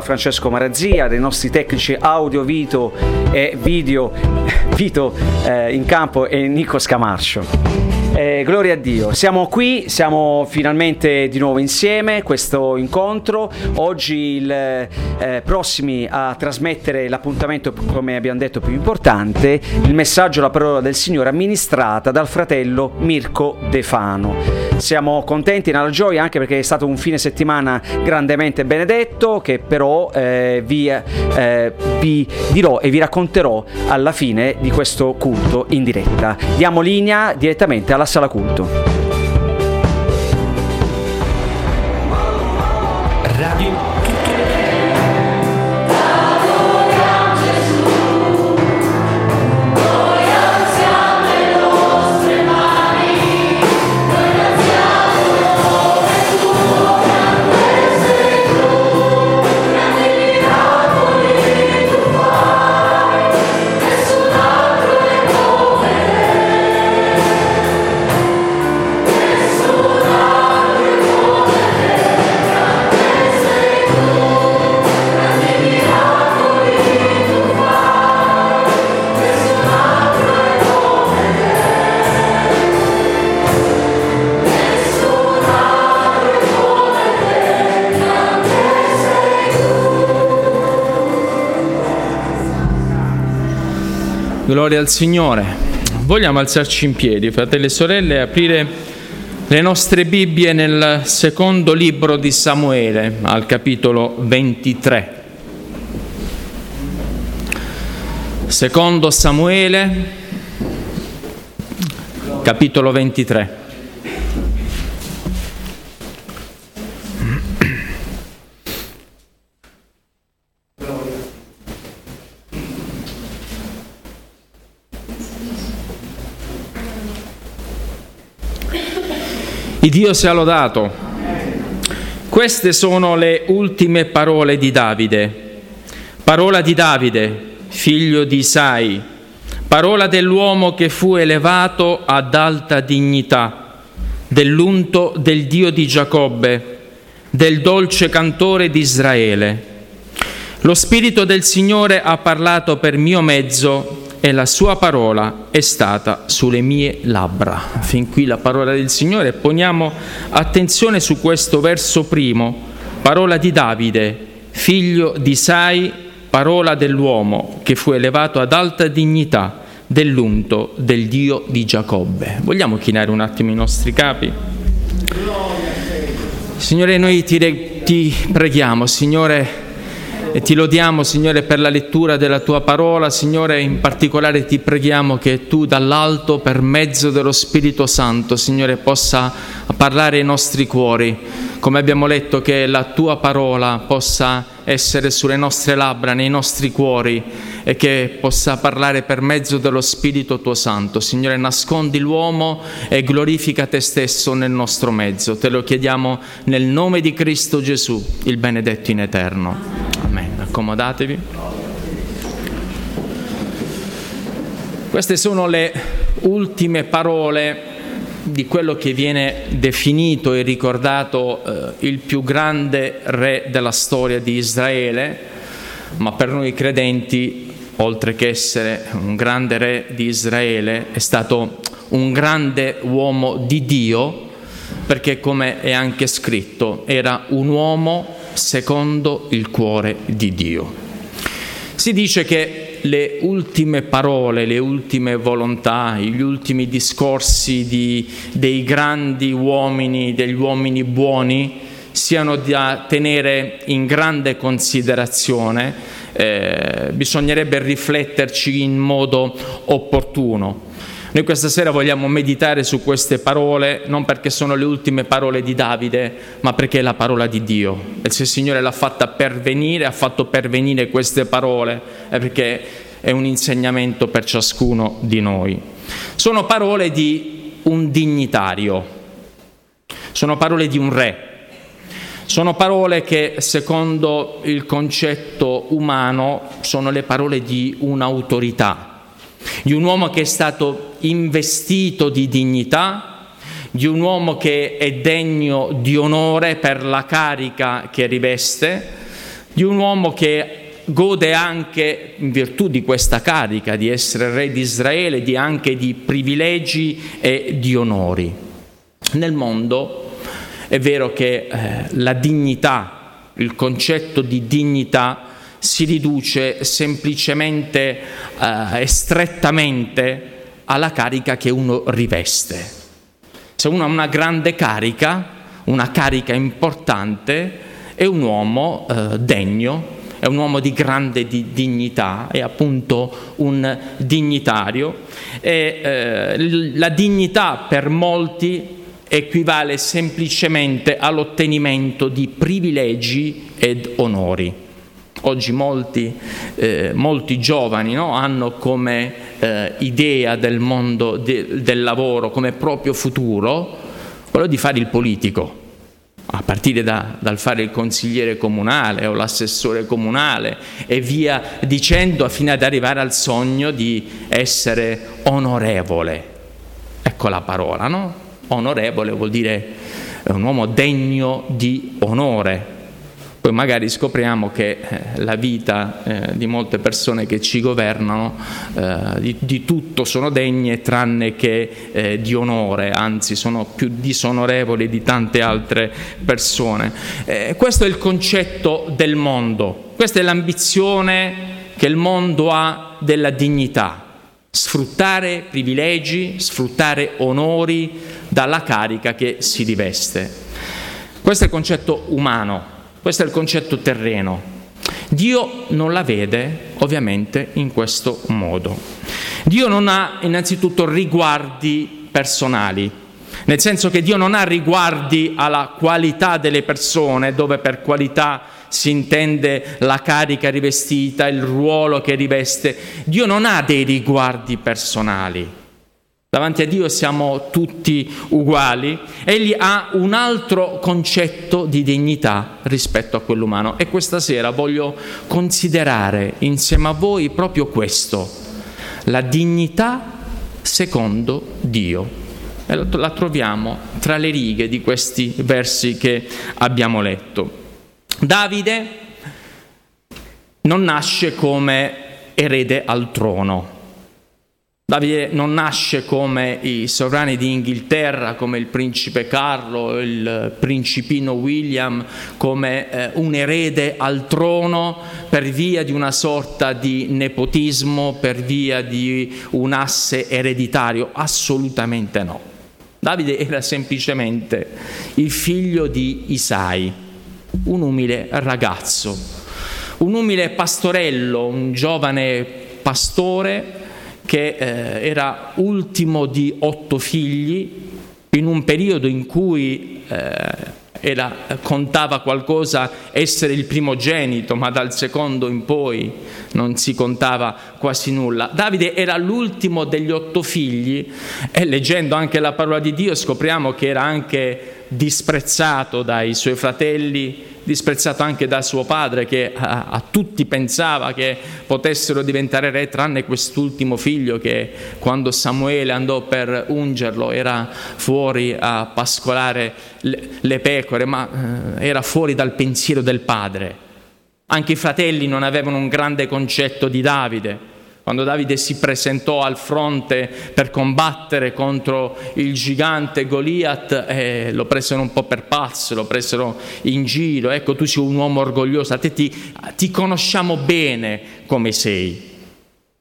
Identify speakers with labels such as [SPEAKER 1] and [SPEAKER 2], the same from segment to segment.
[SPEAKER 1] Francesco Marazzia, dei nostri tecnici audio, video e video, Vito eh, in campo e Nico Scamarcio. Eh, gloria a Dio, siamo qui, siamo finalmente di nuovo insieme, questo incontro, oggi il, eh, prossimi a trasmettere l'appuntamento, come abbiamo detto, più importante, il messaggio, la parola del Signore amministrata dal fratello Mirko De Fano. Siamo contenti nella gioia anche perché è stato un fine settimana grandemente benedetto che però eh, vi, eh, vi dirò e vi racconterò alla fine di questo culto in diretta. Diamo linea direttamente alla sala culto.
[SPEAKER 2] Gloria al Signore. Vogliamo alzarci in piedi, fratelli e sorelle, e aprire le nostre Bibbie nel secondo libro di Samuele, al capitolo 23. Secondo Samuele, capitolo 23. Dio sia lodato. Queste sono le ultime parole di Davide. Parola di Davide, figlio di Isai, parola dell'uomo che fu elevato ad alta dignità, dell'unto del Dio di Giacobbe, del dolce cantore di Israele. Lo Spirito del Signore ha parlato per mio mezzo e la sua parola è stata sulle mie labbra. Fin qui la parola del Signore. Poniamo attenzione su questo verso primo, parola di Davide, figlio di Sai, parola dell'uomo che fu elevato ad alta dignità dell'unto del Dio di Giacobbe. Vogliamo chinare un attimo i nostri capi? Signore, noi ti, ti preghiamo, Signore, e ti lodiamo, Signore, per la lettura della tua parola. Signore, in particolare ti preghiamo che tu dall'alto, per mezzo dello Spirito Santo, Signore, possa parlare ai nostri cuori. Come abbiamo letto, che la tua parola possa essere sulle nostre labbra, nei nostri cuori e che possa parlare per mezzo dello Spirito tuo Santo. Signore, nascondi l'uomo e glorifica te stesso nel nostro mezzo. Te lo chiediamo nel nome di Cristo Gesù, il benedetto in eterno. Accomodatevi. Queste sono le ultime parole di quello che viene definito e ricordato eh, il più grande re della storia di Israele, ma per noi credenti, oltre che essere un grande re di Israele, è stato un grande uomo di Dio, perché come è anche scritto, era un uomo secondo il cuore di Dio. Si dice che le ultime parole, le ultime volontà, gli ultimi discorsi di, dei grandi uomini, degli uomini buoni, siano da tenere in grande considerazione, eh, bisognerebbe rifletterci in modo opportuno. Noi questa sera vogliamo meditare su queste parole non perché sono le ultime parole di Davide, ma perché è la parola di Dio. E se il Signore l'ha fatta pervenire, ha fatto pervenire queste parole, è perché è un insegnamento per ciascuno di noi. Sono parole di un dignitario, sono parole di un re, sono parole che secondo il concetto umano sono le parole di un'autorità di un uomo che è stato investito di dignità, di un uomo che è degno di onore per la carica che riveste, di un uomo che gode anche in virtù di questa carica di essere re di Israele, di anche di privilegi e di onori. Nel mondo è vero che eh, la dignità, il concetto di dignità si riduce semplicemente eh, e strettamente alla carica che uno riveste. Se uno ha una grande carica, una carica importante, è un uomo eh, degno, è un uomo di grande di dignità, è appunto un dignitario e eh, la dignità per molti equivale semplicemente all'ottenimento di privilegi ed onori. Oggi molti, eh, molti giovani no, hanno come eh, idea del mondo de, del lavoro, come proprio futuro, quello di fare il politico, a partire da, dal fare il consigliere comunale o l'assessore comunale e via dicendo fino ad arrivare al sogno di essere onorevole. Ecco la parola, no? Onorevole vuol dire un uomo degno di onore, poi magari scopriamo che eh, la vita eh, di molte persone che ci governano eh, di, di, tutto sono degne tranne che eh, di onore, anzi sono più disonorevoli di tante altre persone. Eh, questo è il concetto del mondo, questa è l'ambizione che il mondo ha della dignità, sfruttare privilegi, sfruttare onori dalla carica che si riveste. Questo è il concetto umano questo è il concetto terreno. Dio non la vede ovviamente in questo modo. Dio non ha innanzitutto riguardi personali, nel senso che Dio non ha riguardi alla qualità delle persone, dove per qualità si intende la carica rivestita, il ruolo che riveste. Dio non ha dei riguardi personali. Davanti a Dio siamo tutti uguali. Egli ha un altro concetto di dignità rispetto a quello umano e questa sera voglio considerare insieme a voi proprio questo, la dignità secondo Dio. E la troviamo tra le righe di questi versi che abbiamo letto. Davide non nasce come erede al trono Davide non nasce come i sovrani di Inghilterra, come il principe Carlo, il principino William, come eh, un erede al trono per via di una sorta di nepotismo, per via di un asse ereditario. Assolutamente no. Davide era semplicemente il figlio di Isai, un umile ragazzo, un umile pastorello, un giovane pastore che eh, era ultimo di otto figli in un periodo in cui eh, era, contava qualcosa essere il primogenito, ma dal secondo in poi non si contava quasi nulla. Davide era l'ultimo degli otto figli e leggendo anche la parola di Dio scopriamo che era anche disprezzato dai suoi fratelli disprezzato anche da suo padre che a, a, tutti pensava che potessero diventare re tranne quest'ultimo figlio che quando Samuele andò per ungerlo era fuori a pascolare le, le pecore, ma eh, era fuori dal pensiero del padre. Anche i fratelli non avevano un grande concetto di Davide quando Davide si presentò al fronte per combattere contro il gigante Goliath, eh, lo presero un po' per pazzo, lo presero in giro, ecco tu sei un uomo orgoglioso, a te ti, ti conosciamo bene come sei.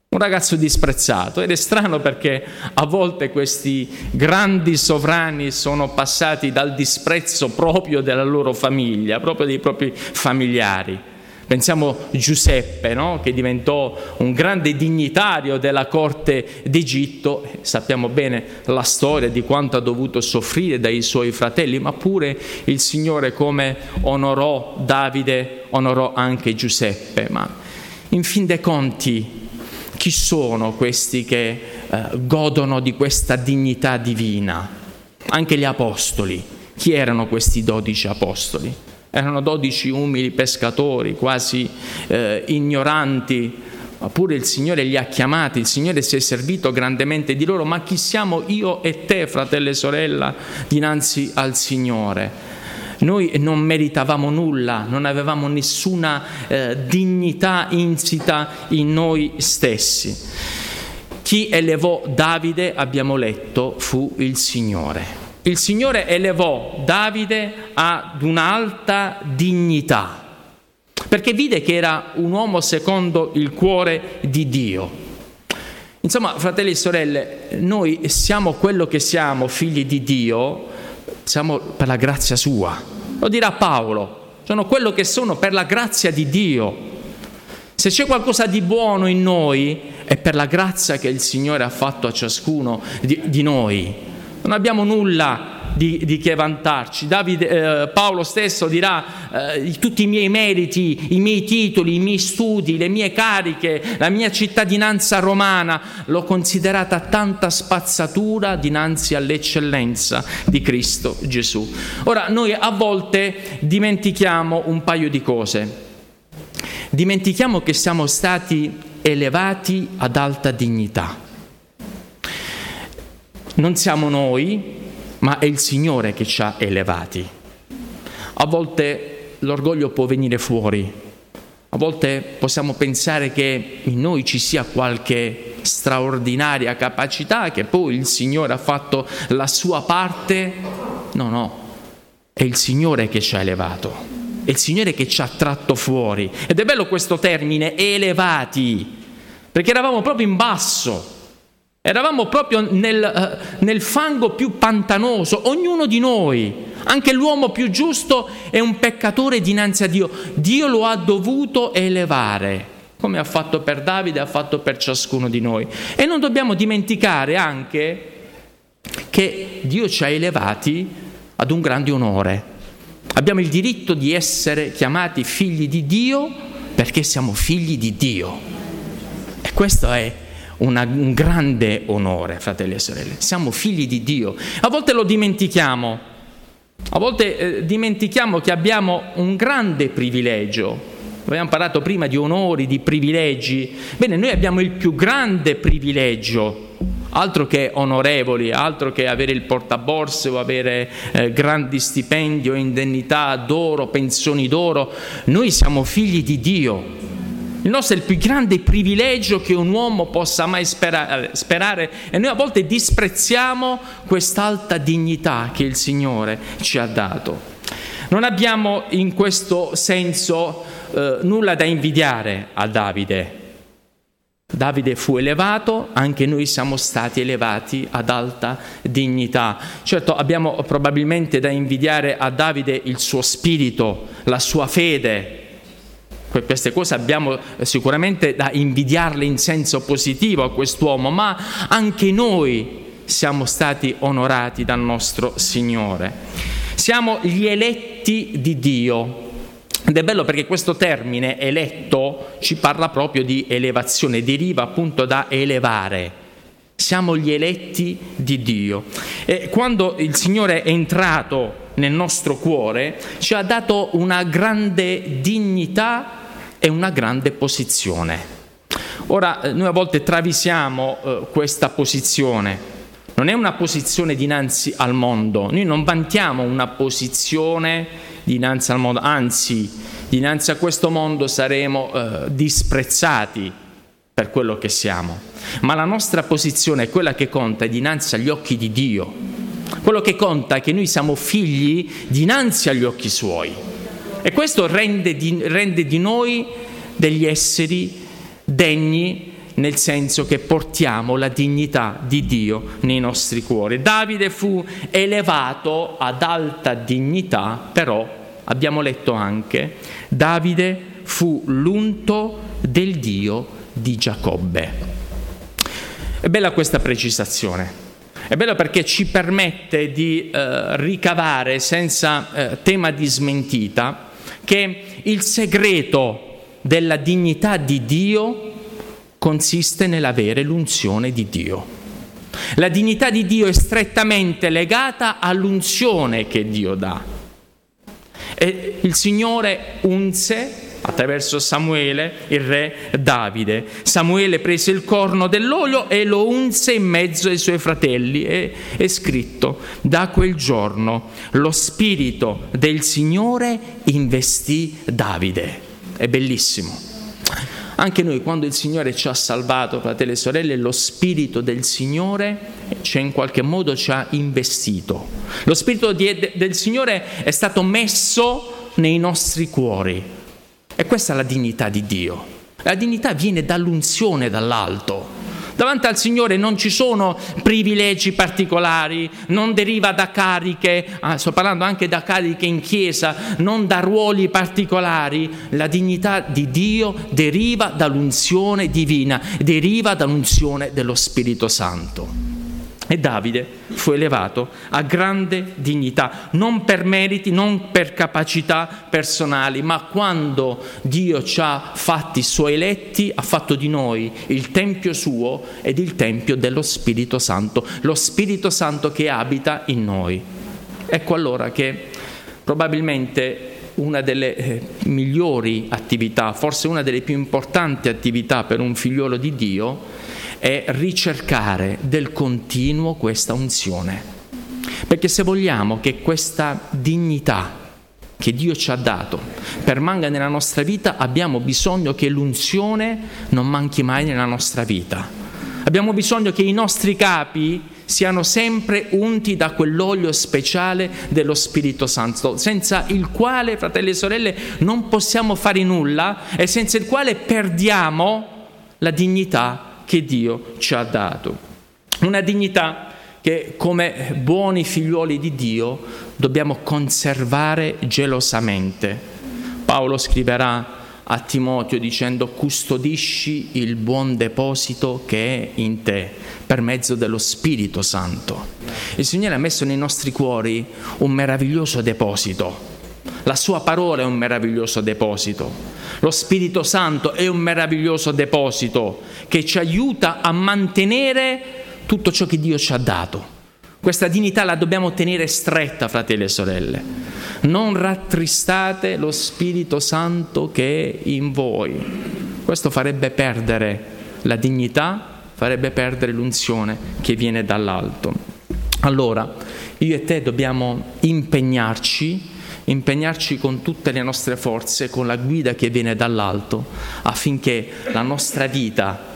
[SPEAKER 2] Un ragazzo disprezzato ed è strano perché a volte questi grandi sovrani sono passati dal disprezzo proprio della loro famiglia, proprio dei propri familiari. Pensiamo Giuseppe, no? che diventò un grande dignitario della corte d'Egitto, sappiamo bene la storia di quanto ha dovuto soffrire dai suoi fratelli, ma pure il Signore come onorò Davide, onorò anche Giuseppe. Ma in fin dei conti, chi sono questi che eh, godono di questa dignità divina? Anche gli apostoli. Chi erano questi dodici apostoli? Erano dodici umili pescatori, quasi eh, ignoranti, ma pure il Signore li ha chiamati, il Signore si è servito grandemente di loro, ma chi siamo io e te, fratello e sorella, dinanzi al Signore? Noi non meritavamo nulla, non avevamo nessuna eh, dignità insita in noi stessi. Chi elevò Davide, abbiamo letto, fu il Signore. Il Signore elevò Davide ad un'alta dignità, perché vide che era un uomo secondo il cuore di Dio. Insomma, fratelli e sorelle, noi siamo quello che siamo, figli di Dio, siamo per la grazia sua. Lo dirà Paolo, sono quello che sono per la grazia di Dio. Se c'è qualcosa di buono in noi, è per la grazia che il Signore ha fatto a ciascuno di, di noi. Non abbiamo nulla di, di che vantarci. Davide, eh, Paolo stesso dirà eh, tutti i miei meriti, i miei titoli, i miei studi, le mie cariche, la mia cittadinanza romana, l'ho considerata tanta spazzatura dinanzi all'eccellenza di Cristo Gesù. Ora, noi a volte dimentichiamo un paio di cose. Dimentichiamo che siamo stati elevati ad alta dignità. Non siamo noi, ma è il Signore che ci ha elevati. A volte l'orgoglio può venire fuori, a volte possiamo pensare che in noi ci sia qualche straordinaria capacità, che poi il Signore ha fatto la sua parte. No, no, è il Signore che ci ha elevato, è il Signore che ci ha tratto fuori. Ed è bello questo termine, elevati, perché eravamo proprio in basso. Eravamo proprio nel, uh, nel, fango più pantanoso, ognuno di noi, anche l'uomo più giusto è un peccatore dinanzi a Dio. Dio lo ha dovuto elevare, come ha fatto per Davide, ha fatto per ciascuno di noi. E non dobbiamo dimenticare anche che Dio ci ha elevati ad un grande onore. Abbiamo il diritto di essere chiamati figli di Dio perché siamo figli di Dio. E questo è una, un grande onore, fratelli e sorelle. Siamo figli di Dio. A volte lo dimentichiamo. A volte eh, dimentichiamo che abbiamo un grande privilegio. Abbiamo parlato prima di onori, di privilegi. Bene, noi abbiamo il più grande privilegio, altro che onorevoli, altro che avere il portaborse o avere eh, grandi stipendi o indennità d'oro, pensioni d'oro. Noi siamo figli di Dio. Il nostro è il più grande privilegio che un uomo possa mai sperare, sperare e noi a volte disprezziamo quest'alta dignità che il Signore ci ha dato. Non abbiamo in questo senso eh, nulla da invidiare a Davide. Davide fu elevato, anche noi siamo stati elevati ad alta dignità. Certo abbiamo probabilmente da invidiare a Davide il suo spirito, la sua fede, queste cose abbiamo eh, sicuramente da invidiarle in senso positivo a quest'uomo, ma anche noi siamo stati onorati dal nostro Signore. Siamo gli eletti di Dio. Ed è bello perché questo termine eletto ci parla proprio di elevazione, deriva appunto da elevare. Siamo gli eletti di Dio. E quando il Signore è entrato nel nostro cuore, ci ha dato una grande dignità è una grande posizione. Ora, eh, noi a volte travisiamo eh, questa posizione. Non è una posizione dinanzi al mondo, noi non vantiamo una posizione dinanzi al mondo, anzi, dinanzi a questo mondo saremo eh, disprezzati per quello che siamo. Ma la nostra posizione è quella che conta dinanzi agli occhi di Dio. Quello che conta è che noi siamo figli dinanzi agli occhi suoi. E questo rende di, rende di noi degli esseri degni nel senso che portiamo la dignità di Dio nei nostri cuori. Davide fu elevato ad alta dignità, però abbiamo letto anche, Davide fu l'unto del Dio di Giacobbe. È bella questa precisazione. È bello perché ci permette di eh, ricavare senza eh, tema di smentita che il segreto della dignità di Dio consiste nell'avere l'unzione di Dio. La dignità di Dio è strettamente legata all'unzione che Dio dà. E il Signore unse attraverso Samuele, il re Davide. Samuele prese il corno dell'olio e lo unse in mezzo ai suoi fratelli e è scritto, da quel giorno lo spirito del Signore investì Davide. È bellissimo. Anche noi quando il Signore ci ha salvato, fratelli e sorelle, lo Spirito del Signore ci in qualche modo ci ha investito. Lo Spirito di, del Signore è stato messo nei nostri cuori. E questa è la dignità di Dio. La dignità viene dall'unzione dall'alto. Davanti al Signore non ci sono privilegi particolari, non deriva da cariche, ah, sto parlando anche da cariche in chiesa, non da ruoli particolari. La dignità di Dio deriva dall'unzione divina, deriva dall'unzione dello Spirito Santo. E Davide fu elevato a grande dignità, non per meriti, non per capacità personali, ma quando Dio ci ha fatti suoi eletti, ha fatto di noi il Tempio suo ed il Tempio dello Spirito Santo, lo Spirito Santo che abita in noi. Ecco allora che probabilmente una delle eh, migliori attività, forse una delle più importanti attività per un figliolo di Dio, è ricercare del continuo questa unzione. Perché se vogliamo che questa dignità che Dio ci ha dato permanga nella nostra vita, abbiamo bisogno che l'unzione non manchi mai nella nostra vita. Abbiamo bisogno che i nostri capi siano sempre unti da quell'olio speciale dello Spirito Santo, senza il quale, fratelli e sorelle, non possiamo fare nulla e senza il quale perdiamo la dignità che Dio ci ha dato. Una dignità che come buoni figliuoli di Dio dobbiamo conservare gelosamente. Paolo scriverà a Timoteo dicendo custodisci il buon deposito che è in te per mezzo dello Spirito Santo. Il Signore ha messo nei nostri cuori un meraviglioso deposito. La sua parola è un meraviglioso deposito. Lo Spirito Santo è un meraviglioso deposito che ci aiuta a mantenere tutto ciò che Dio ci ha dato. Questa dignità la dobbiamo tenere stretta, fratelli e sorelle. Non rattristate lo Spirito Santo che è in voi. Questo farebbe perdere la dignità, farebbe perdere l'unzione che viene dall'alto. Allora, io e te dobbiamo impegnarci impegnarci con tutte le nostre forze, con la guida che viene dall'alto, affinché la nostra vita,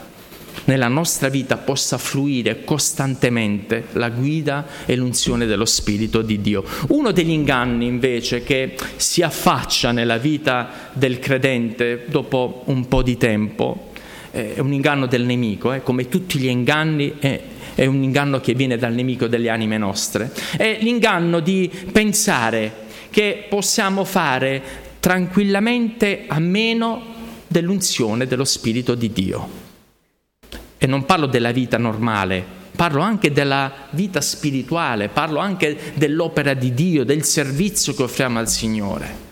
[SPEAKER 2] nella nostra vita possa fluire costantemente la guida e l'unzione dello Spirito di Dio. Uno degli inganni invece che si affaccia nella vita del credente dopo un po' di tempo è un inganno del nemico, eh? come tutti gli inganni è, è un inganno che viene dal nemico delle anime nostre, è l'inganno di pensare che possiamo fare tranquillamente a meno dell'unzione dello Spirito di Dio. E non parlo della vita normale, parlo anche della vita spirituale, parlo anche dell'opera di Dio, del servizio che offriamo al Signore.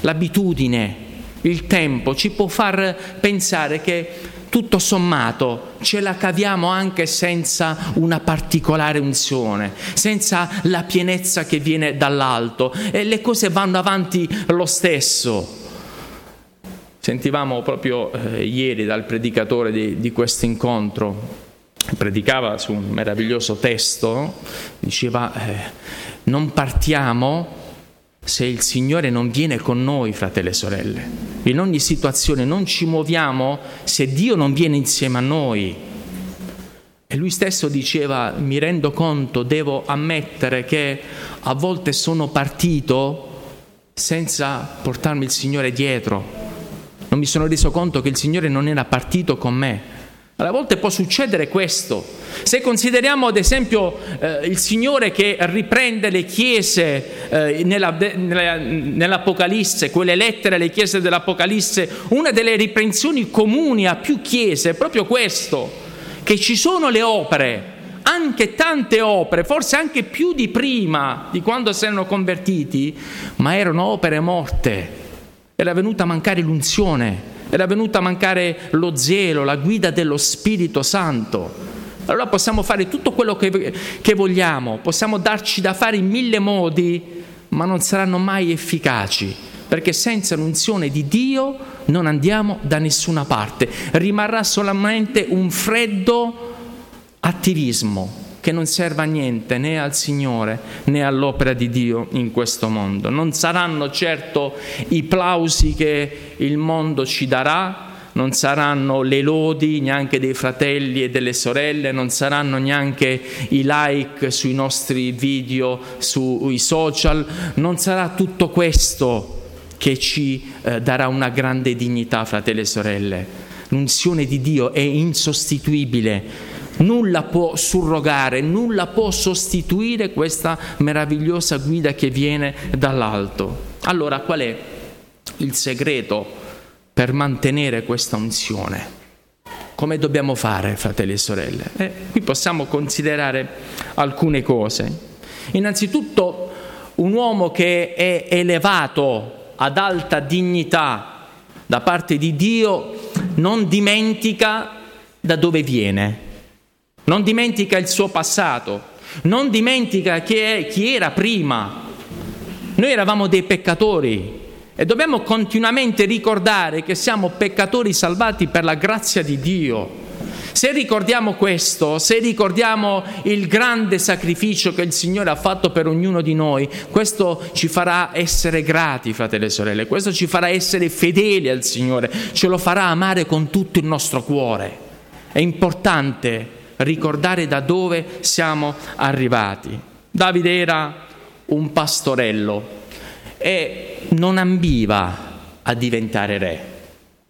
[SPEAKER 2] L'abitudine, il tempo ci può far pensare che tutto sommato ce la caviamo anche senza una particolare unzione, senza la pienezza che viene dall'alto e le cose vanno avanti lo stesso. Sentivamo proprio eh, ieri dal predicatore di, di questo incontro, predicava su un meraviglioso testo, diceva eh, non partiamo se il Signore non viene con noi, fratelli e sorelle. In ogni situazione non ci muoviamo se Dio non viene insieme a noi. E lui stesso diceva, mi rendo conto, devo ammettere che a volte sono partito senza portarmi il Signore dietro. Non mi sono reso conto che il Signore non era partito con me. Alle volte può succedere questo. Se consideriamo ad esempio eh, il Signore che riprende le chiese eh, nella, nella, nell'Apocalisse, quelle lettere alle chiese dell'Apocalisse, una delle riprensioni comuni a più chiese è proprio questo, che ci sono le opere, anche tante opere, forse anche più di prima, di quando si erano convertiti, ma erano opere morte. Era venuta a mancare l'unzione era venuta a mancare lo zelo, la guida dello Spirito Santo. Allora possiamo fare tutto quello che, che vogliamo, possiamo darci da fare in mille modi, ma non saranno mai efficaci perché senza l'unzione di Dio non andiamo da nessuna parte, rimarrà solamente un freddo attivismo che non serve a niente né al Signore né all'opera di Dio in questo mondo. Non saranno certo i plausi che il mondo ci darà, non saranno le lodi neanche dei fratelli e delle sorelle, non saranno neanche i like sui nostri video, sui social, non sarà tutto questo che ci eh, darà una grande dignità, fratelli e sorelle. L'unzione di Dio è insostituibile, nulla può surrogare, nulla può sostituire questa meravigliosa guida che viene dall'alto. Allora qual è il segreto? per mantenere questa unzione. Come dobbiamo fare, fratelli e sorelle? Eh, qui possiamo considerare alcune cose. Innanzitutto, un uomo che è elevato ad alta dignità da parte di Dio non dimentica da dove viene, non dimentica il suo passato, non dimentica chi, è, chi era prima. Noi eravamo dei peccatori, e dobbiamo continuamente ricordare che siamo peccatori salvati per la grazia di Dio. Se ricordiamo questo, se ricordiamo il grande sacrificio che il Signore ha fatto per ognuno di noi, questo ci farà essere grati, fratelli e sorelle, questo ci farà essere fedeli al Signore, ce lo farà amare con tutto il nostro cuore. È importante ricordare da dove siamo arrivati. Davide era un pastorello, e non ambiva a diventare re.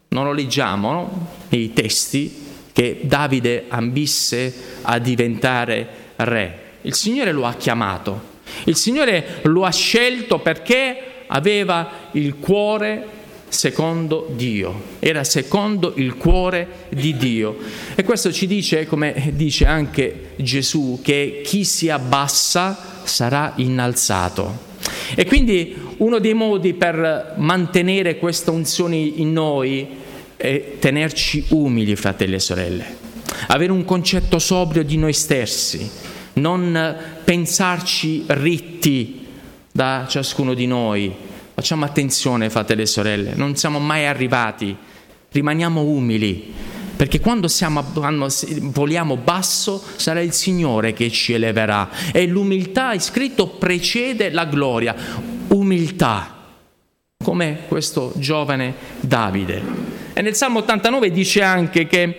[SPEAKER 2] Non lo leggiamo no? nei testi che Davide ambisse a diventare re. Il Signore lo ha chiamato, il Signore lo ha scelto perché aveva il cuore secondo Dio, era secondo il cuore di Dio. E questo ci dice, come dice anche Gesù, che chi si abbassa sarà innalzato. E quindi uno dei modi per mantenere questa unzione in noi è tenerci umili, fratelli e sorelle, avere un concetto sobrio di noi stessi, non pensarci ritti da ciascuno di noi. Facciamo attenzione, fratelli e sorelle, non siamo mai arrivati, rimaniamo umili, perché quando, siamo, quando voliamo basso sarà il Signore che ci eleverà e l'umiltà, è scritto, precede la gloria. Umiltà, come questo giovane Davide. E nel Salmo 89 dice anche che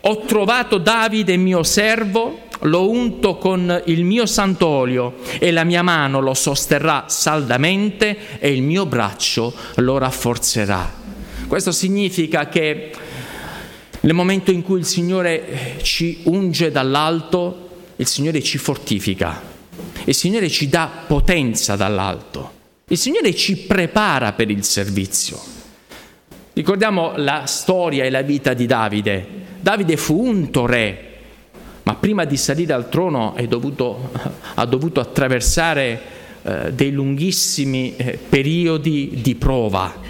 [SPEAKER 2] ho trovato Davide mio servo, l'ho unto con il mio sant'olio e la mia mano lo sosterrà saldamente e il mio braccio lo rafforzerà. Questo significa che nel momento in cui il Signore ci unge dall'alto, il Signore ci fortifica, il Signore ci dà potenza dall'alto, il Signore ci prepara per il servizio. Ricordiamo la storia e la vita di Davide. Davide fu unto re, ma prima di salire al trono dovuto, ha dovuto attraversare eh, dei lunghissimi eh, periodi di prova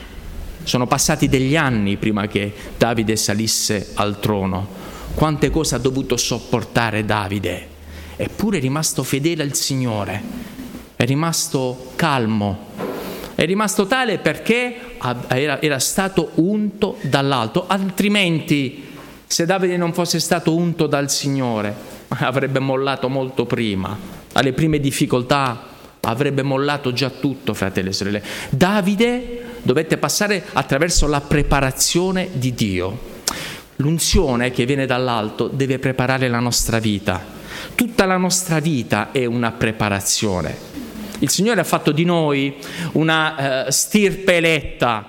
[SPEAKER 2] sono passati degli anni prima che Davide salisse al trono. Quante cose ha dovuto sopportare Davide. Eppure è rimasto fedele al Signore, è rimasto calmo, è rimasto tale perché era, stato unto dall'alto, altrimenti se Davide non fosse stato unto dal Signore avrebbe mollato molto prima, alle prime difficoltà avrebbe mollato già tutto, fratelli e sorelle. Davide dovette passare attraverso la preparazione di Dio. L'unzione che viene dall'alto deve preparare la nostra vita. Tutta la nostra vita è una preparazione. Il Signore ha fatto di noi una uh, stirpe eletta,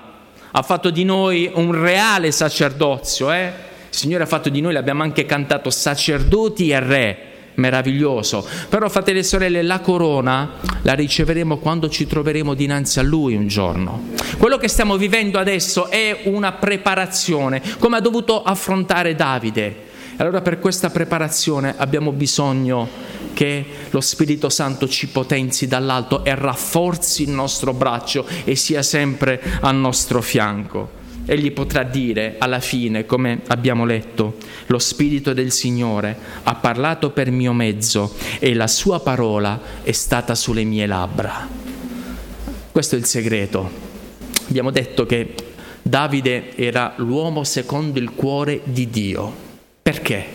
[SPEAKER 2] ha fatto di noi un reale sacerdozio. Eh? Il Signore ha fatto di noi, l'abbiamo anche cantato, sacerdoti e re meraviglioso. Però, fratelli e sorelle, la corona la riceveremo quando ci troveremo dinanzi a Lui un giorno. Quello che stiamo vivendo adesso è una preparazione, come ha dovuto affrontare Davide. Allora per questa preparazione abbiamo bisogno che lo Spirito Santo ci potenzi dall'alto e rafforzi il nostro braccio e sia sempre al nostro fianco. Egli potrà dire alla fine, come abbiamo letto, lo Spirito del Signore ha parlato per mio mezzo e la sua parola è stata sulle mie labbra. Questo è il segreto. abbiamo detto che Davide era l'uomo secondo il cuore di Dio. Perché?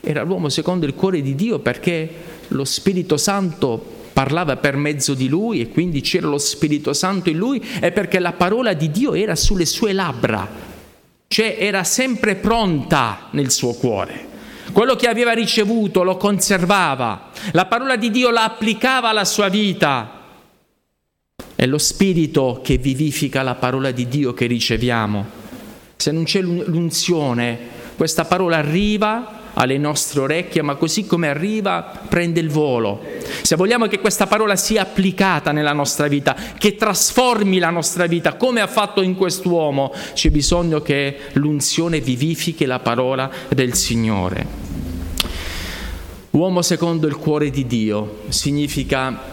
[SPEAKER 2] Era l'uomo secondo il cuore di Dio perché lo Spirito Santo parlava per mezzo di lui e quindi c'era lo Spirito Santo in lui e perché la parola di Dio era sulle sue labbra, cioè era sempre pronta nel suo cuore. Quello che aveva ricevuto lo conservava, la parola di Dio la applicava alla sua vita. È lo Spirito che vivifica la parola di Dio che riceviamo. Se non c'è l'unzione, questa parola arriva alle nostre orecchie, ma così come arriva prende il volo. Se vogliamo che questa parola sia applicata nella nostra vita, che trasformi la nostra vita, come ha fatto in quest'uomo, c'è bisogno che l'unzione vivifichi la parola del Signore. Uomo secondo il cuore di Dio significa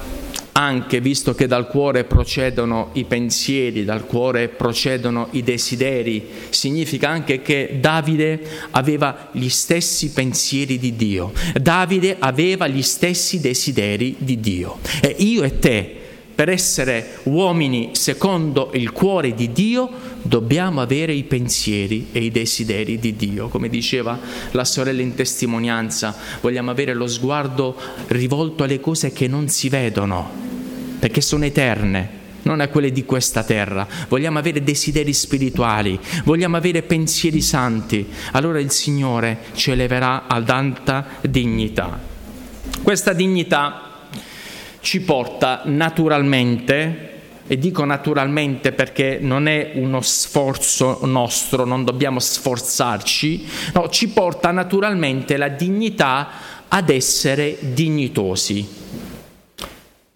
[SPEAKER 2] anche visto che dal cuore procedono i pensieri, dal cuore procedono i desideri, significa anche che Davide aveva gli stessi pensieri di Dio, Davide aveva gli stessi desideri di Dio. E io e te, per essere uomini secondo il cuore di Dio, dobbiamo avere i pensieri e i desideri di Dio. Come diceva la sorella in testimonianza, vogliamo avere lo sguardo rivolto alle cose che non si vedono perché sono eterne, non a quelle di questa terra. Vogliamo avere desideri spirituali, vogliamo avere pensieri santi. Allora il Signore ci eleverà ad alta dignità. Questa dignità ci porta naturalmente, e dico naturalmente perché non è uno sforzo nostro, non dobbiamo sforzarci, no, ci porta naturalmente la dignità ad essere dignitosi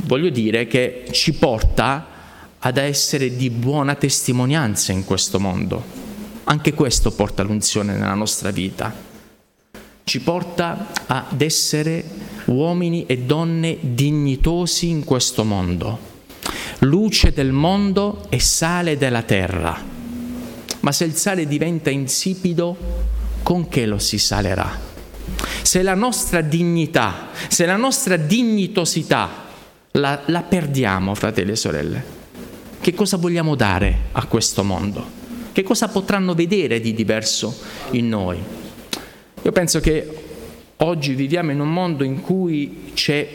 [SPEAKER 2] voglio dire che ci porta ad essere di buona testimonianza in questo mondo. Anche questo porta l'unzione nella nostra vita. Ci porta ad essere uomini e donne dignitosi in questo mondo. Luce del mondo e sale della terra. Ma se il sale diventa insipido, con che lo si salerà? Se la nostra dignità, se la nostra dignitosità la, la perdiamo, fratelli e sorelle. Che cosa vogliamo dare a questo mondo? Che cosa potranno vedere di diverso in noi? Io penso che oggi viviamo in un mondo in cui c'è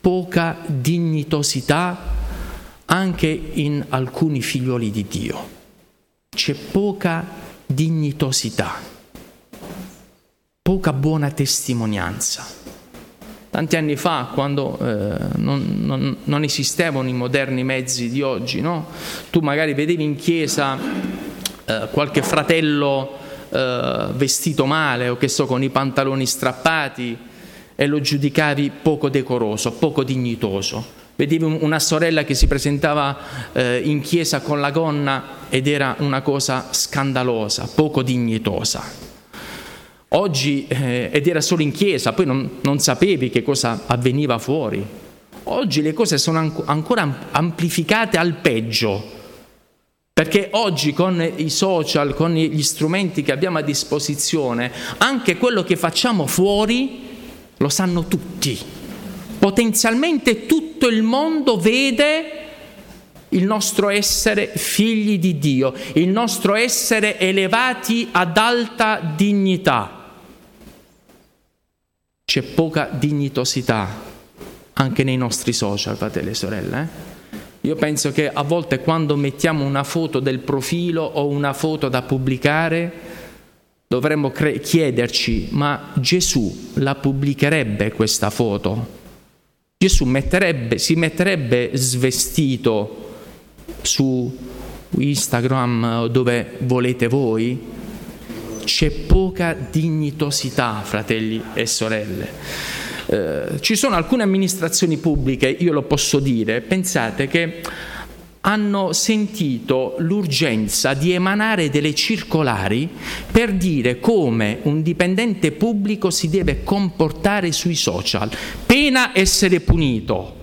[SPEAKER 2] poca dignitosità anche in alcuni figlioli di Dio. C'è poca dignitosità, poca buona testimonianza. Tanti anni fa, quando eh, non, non, non, esistevano i moderni mezzi di oggi, no? tu magari vedevi in chiesa eh, qualche fratello eh, vestito male o che so con i pantaloni strappati e lo giudicavi poco decoroso, poco dignitoso. Vedevi una sorella che si presentava eh, in chiesa con la gonna ed era una cosa scandalosa, poco dignitosa. Oggi, eh, ed era solo in chiesa, poi non, non, sapevi che cosa avveniva fuori. Oggi le cose sono an- ancora amplificate al peggio, perché oggi con i social, con gli strumenti che abbiamo a disposizione, anche quello che facciamo fuori lo sanno tutti. Potenzialmente tutto il mondo vede il nostro essere figli di Dio, il nostro essere elevati ad alta dignità c'è poca dignitosità anche nei nostri social, fratelli e sorelle. Eh? Io penso che a volte quando mettiamo una foto del profilo o una foto da pubblicare, dovremmo cre- chiederci, ma Gesù la pubblicherebbe questa foto? Gesù metterebbe, si metterebbe svestito su Instagram dove volete voi? C'è poca dignitosità, fratelli e sorelle. Eh, ci sono alcune amministrazioni pubbliche, io lo posso dire, pensate che hanno sentito l'urgenza di emanare delle circolari per dire come un dipendente pubblico si deve comportare sui social, pena essere punito.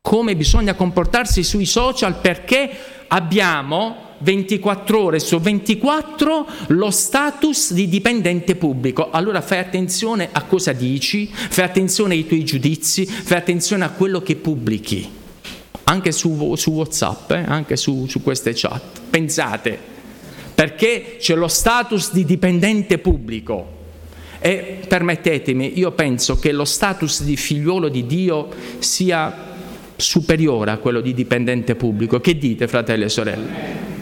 [SPEAKER 2] Come bisogna comportarsi sui social perché abbiamo 24 ore su 24 lo status di dipendente pubblico. Allora fai attenzione a cosa dici, fai attenzione ai tuoi giudizi, fai attenzione a quello che pubblichi. anche su, su Whatsapp, eh? anche su, su queste chat. Pensate, perché c'è lo status di dipendente pubblico. E permettetemi, io penso che lo status di figliuolo di Dio sia superiore a quello di dipendente pubblico. Che dite, fratelli e sorelle?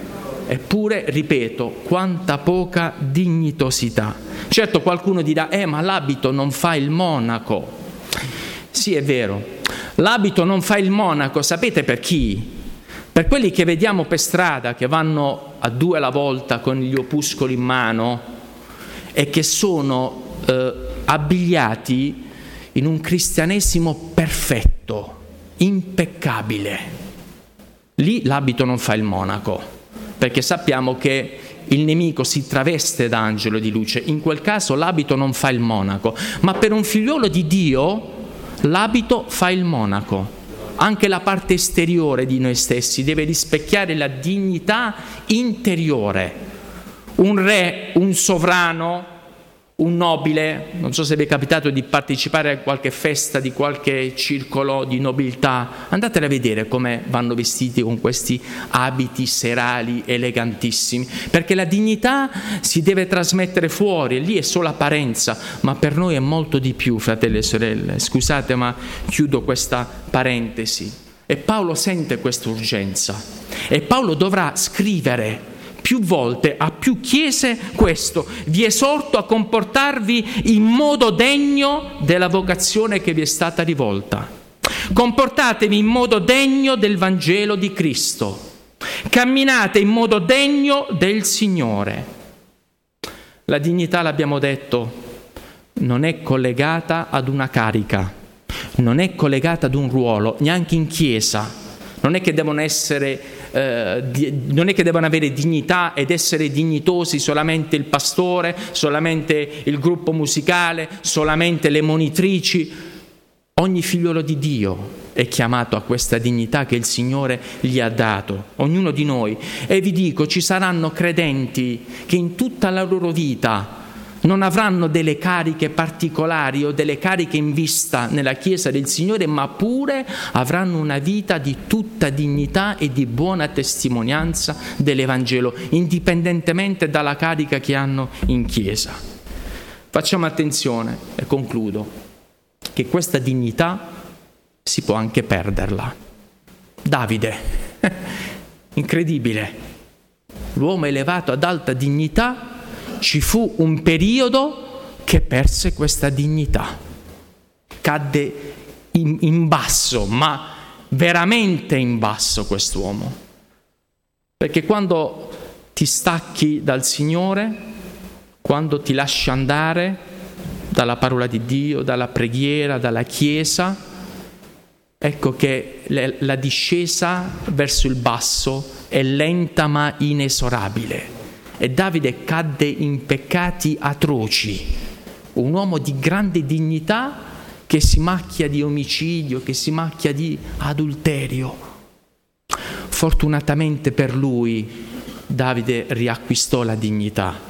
[SPEAKER 2] Eppure, ripeto, quanta poca dignitosità. Certo qualcuno dirà, eh ma l'abito non fa il monaco. Sì, è vero, l'abito non fa il monaco, sapete per chi? Per quelli che vediamo per strada, che vanno a due alla volta con gli opuscoli in mano e che sono eh, abbigliati in un cristianesimo perfetto, impeccabile. Lì l'abito non fa il monaco, perché sappiamo che il nemico si traveste d'angelo di luce, in quel caso l'abito non fa il monaco, ma per un figliolo di Dio l'abito fa il monaco. Anche la parte esteriore di noi stessi deve rispecchiare la dignità interiore. Un re, un sovrano, un nobile, non so se vi è capitato di partecipare a qualche festa di qualche circolo di nobiltà, andatela a vedere come vanno vestiti con questi abiti serali elegantissimi, perché la dignità si deve trasmettere fuori, lì è solo apparenza, ma per noi è molto di più, fratelli e sorelle. Scusate, ma chiudo questa parentesi. E Paolo sente questa urgenza e Paolo dovrà scrivere più volte a più chiese questo, vi esorto a comportarvi in modo degno della vocazione che vi è stata rivolta. Comportatevi in modo degno del Vangelo di Cristo. Camminate in modo degno del Signore. La dignità, l'abbiamo detto, non è collegata ad una carica, non è collegata ad un ruolo, neanche in chiesa. Non è che devono essere eh, non è che devono avere dignità ed essere dignitosi solamente il pastore, solamente il gruppo musicale, solamente le monitrici. Ogni figliolo di Dio è chiamato a questa dignità che il Signore gli ha dato, ognuno di noi. E vi dico, ci saranno credenti che in tutta la loro vita non avranno delle cariche particolari o delle cariche in vista nella Chiesa del Signore, ma pure avranno una vita di tutta dignità e di buona testimonianza dell'Evangelo, indipendentemente dalla carica che hanno in Chiesa. Facciamo attenzione, e concludo, che questa dignità si può anche perderla. Davide, incredibile, l'uomo elevato ad alta dignità, ci fu un periodo che perse questa dignità, cadde in, in basso, ma veramente in basso quest'uomo. Perché quando ti stacchi dal Signore, quando ti lasci andare dalla parola di Dio, dalla preghiera, dalla Chiesa, ecco che la discesa verso il basso è lenta ma inesorabile e Davide cadde in peccati atroci, un uomo di grande dignità che si macchia di omicidio, che si macchia di adulterio. Fortunatamente per lui Davide riacquistò la dignità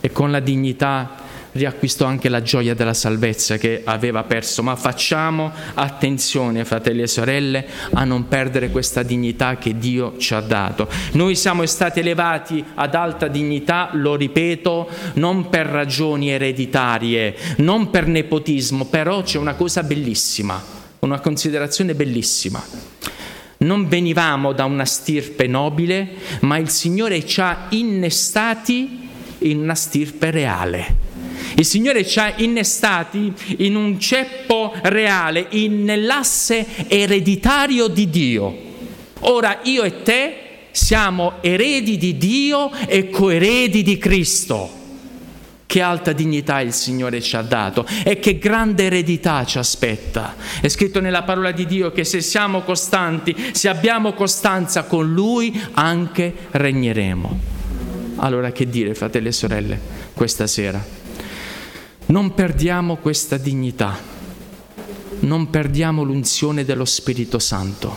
[SPEAKER 2] e con la dignità riacquistò anche la gioia della salvezza che aveva perso. Ma facciamo attenzione, fratelli e sorelle, a non perdere questa dignità che Dio ci ha dato. Noi siamo stati elevati ad alta dignità, lo ripeto, non per ragioni ereditarie, non per nepotismo, però c'è una cosa bellissima, una considerazione bellissima. Non venivamo da una stirpe nobile, ma il Signore ci ha innestati in una stirpe reale. Il Signore ci ha innestati in un ceppo reale, in, nell'asse ereditario di Dio. Ora io e te siamo eredi di Dio e coeredi di Cristo. Che alta dignità il Signore ci ha dato e che grande eredità ci aspetta. È scritto nella parola di Dio che se siamo costanti, se abbiamo costanza con Lui, anche regneremo. Allora che dire, fratelli e sorelle, questa sera? Non perdiamo questa dignità, non perdiamo l'unzione dello Spirito Santo,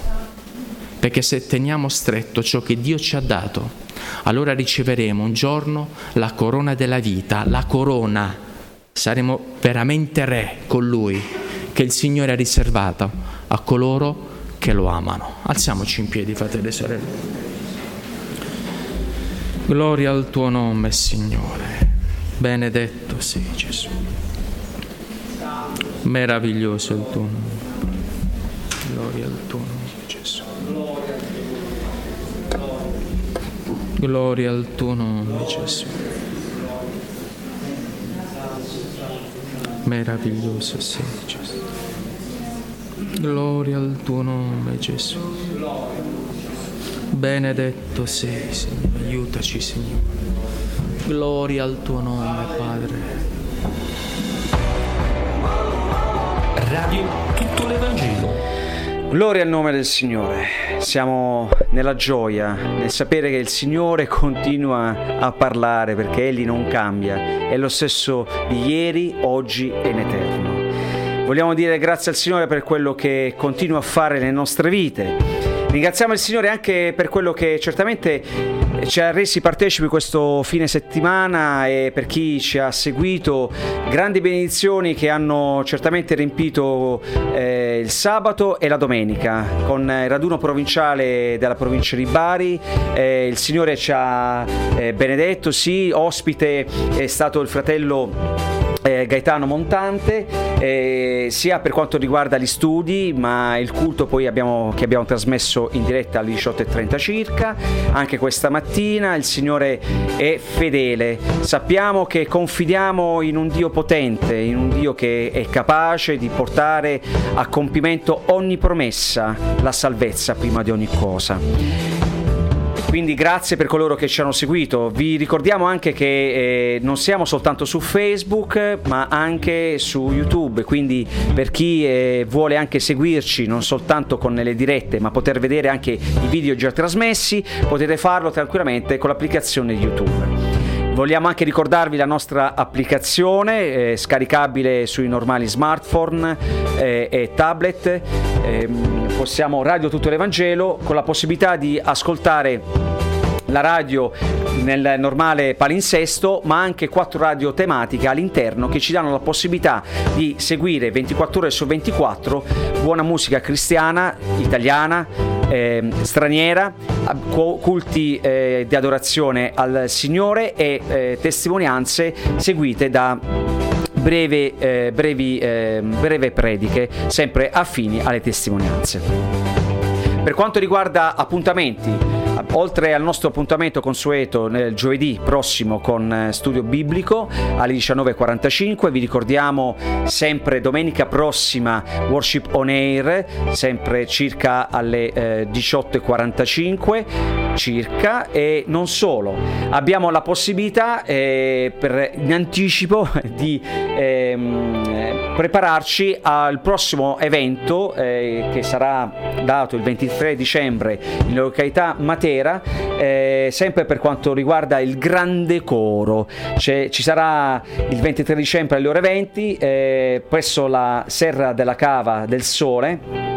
[SPEAKER 2] perché se teniamo stretto ciò che Dio ci ha dato, allora riceveremo un giorno la corona della vita, la corona, saremo veramente re con Lui, che il Signore ha riservato a coloro che lo amano. Alziamoci in piedi, fratelli e sorelle. Gloria al tuo nome, Signore. Benedetto sei Gesù. Meraviglioso è il tuo nome. Gloria al tuo nome, Gesù. Gloria al tuo nome, Gesù. Meraviglioso sei Gesù. Gloria al tuo nome, Gesù. Benedetto sei, Signore. Aiutaci, Signore. Gloria al tuo nome, Padre.
[SPEAKER 3] Radio Tutto l'Evangelo.
[SPEAKER 1] Gloria al nome del Signore. Siamo nella gioia, nel sapere che il Signore continua a parlare perché Egli non cambia. È lo stesso di ieri, oggi e in eterno. Vogliamo dire grazie al Signore per quello che continua a fare nelle nostre vite. Ringraziamo il Signore anche per quello che certamente ci ha resi partecipi questo fine settimana e per chi ci ha seguito, grandi benedizioni che hanno certamente riempito eh, il sabato e la domenica con il raduno provinciale della provincia di Bari. Eh, il Signore ci ha eh, benedetto, sì, ospite è stato il fratello eh, Gaetano Montante, eh, sia per quanto riguarda gli studi, ma il culto poi abbiamo, che abbiamo trasmesso in diretta alle 18.30 circa, anche questa mattina il Signore è fedele, sappiamo che confidiamo in un Dio potente, in un Dio che è capace di portare a compimento ogni promessa, la salvezza prima di ogni cosa. Quindi grazie per coloro che ci hanno seguito. Vi ricordiamo anche che eh, non siamo soltanto su Facebook, ma anche su YouTube. Quindi per chi eh, vuole anche seguirci non soltanto con le dirette, ma poter vedere anche i video già trasmessi, potete farlo tranquillamente con l'applicazione YouTube. Vogliamo anche ricordarvi la nostra applicazione eh, scaricabile sui normali smartphone eh, e tablet. Eh, possiamo Radio Tutto l'Evangelo con la possibilità di ascoltare la radio nel normale palinsesto, ma anche quattro radio tematiche all'interno che ci danno la possibilità di seguire 24 ore su 24 buona musica cristiana, italiana, eh, straniera, culti eh, di adorazione al Signore e eh, testimonianze seguite da breve, eh, brevi, eh, breve prediche, sempre affini alle testimonianze. Per quanto riguarda appuntamenti, oltre al nostro appuntamento consueto nel giovedì prossimo con eh, Studio Biblico alle 19.45, vi ricordiamo sempre domenica prossima Worship on Air, sempre circa alle eh, 18.45 circa e non solo. Abbiamo la possibilità eh, per, in anticipo di ehm, prepararci al prossimo evento eh, che sarà dato il 23 dicembre in località Matera eh, sempre per quanto riguarda il grande coro. C'è, ci sarà il 23 dicembre alle ore 20 eh, presso la Serra della Cava del Sole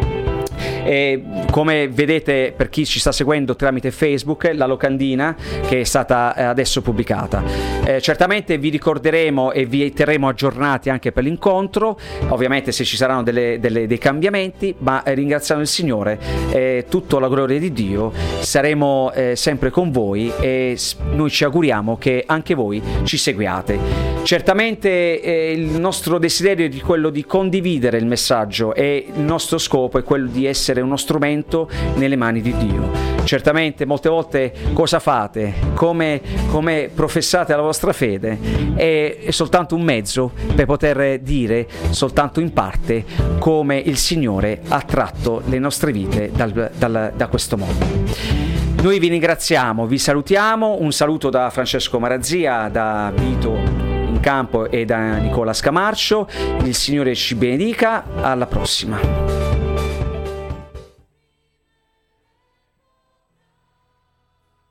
[SPEAKER 1] e come vedete per chi ci sta seguendo tramite Facebook, la locandina che è stata eh, adesso pubblicata. Eh, certamente vi ricorderemo e vi terremo aggiornati anche per l'incontro, ovviamente se ci saranno delle, delle, dei cambiamenti, ma eh, ringraziando il Signore, eh, tutto la gloria di Dio, saremo eh, sempre con voi e noi ci auguriamo che anche voi ci seguiate. Certamente eh, il nostro desiderio è quello di condividere il messaggio e il nostro scopo è quello di essere uno strumento nelle mani di Dio. Certamente molte volte cosa fate, come, come professate la vostra fede, è, è soltanto un mezzo per poter dire soltanto in parte come il Signore ha tratto le nostre vite dal, dal, da questo mondo. Noi vi ringraziamo, vi salutiamo, un saluto da Francesco Marazia, da Vito in campo e da Nicola Scamarcio, il Signore ci benedica, alla prossima.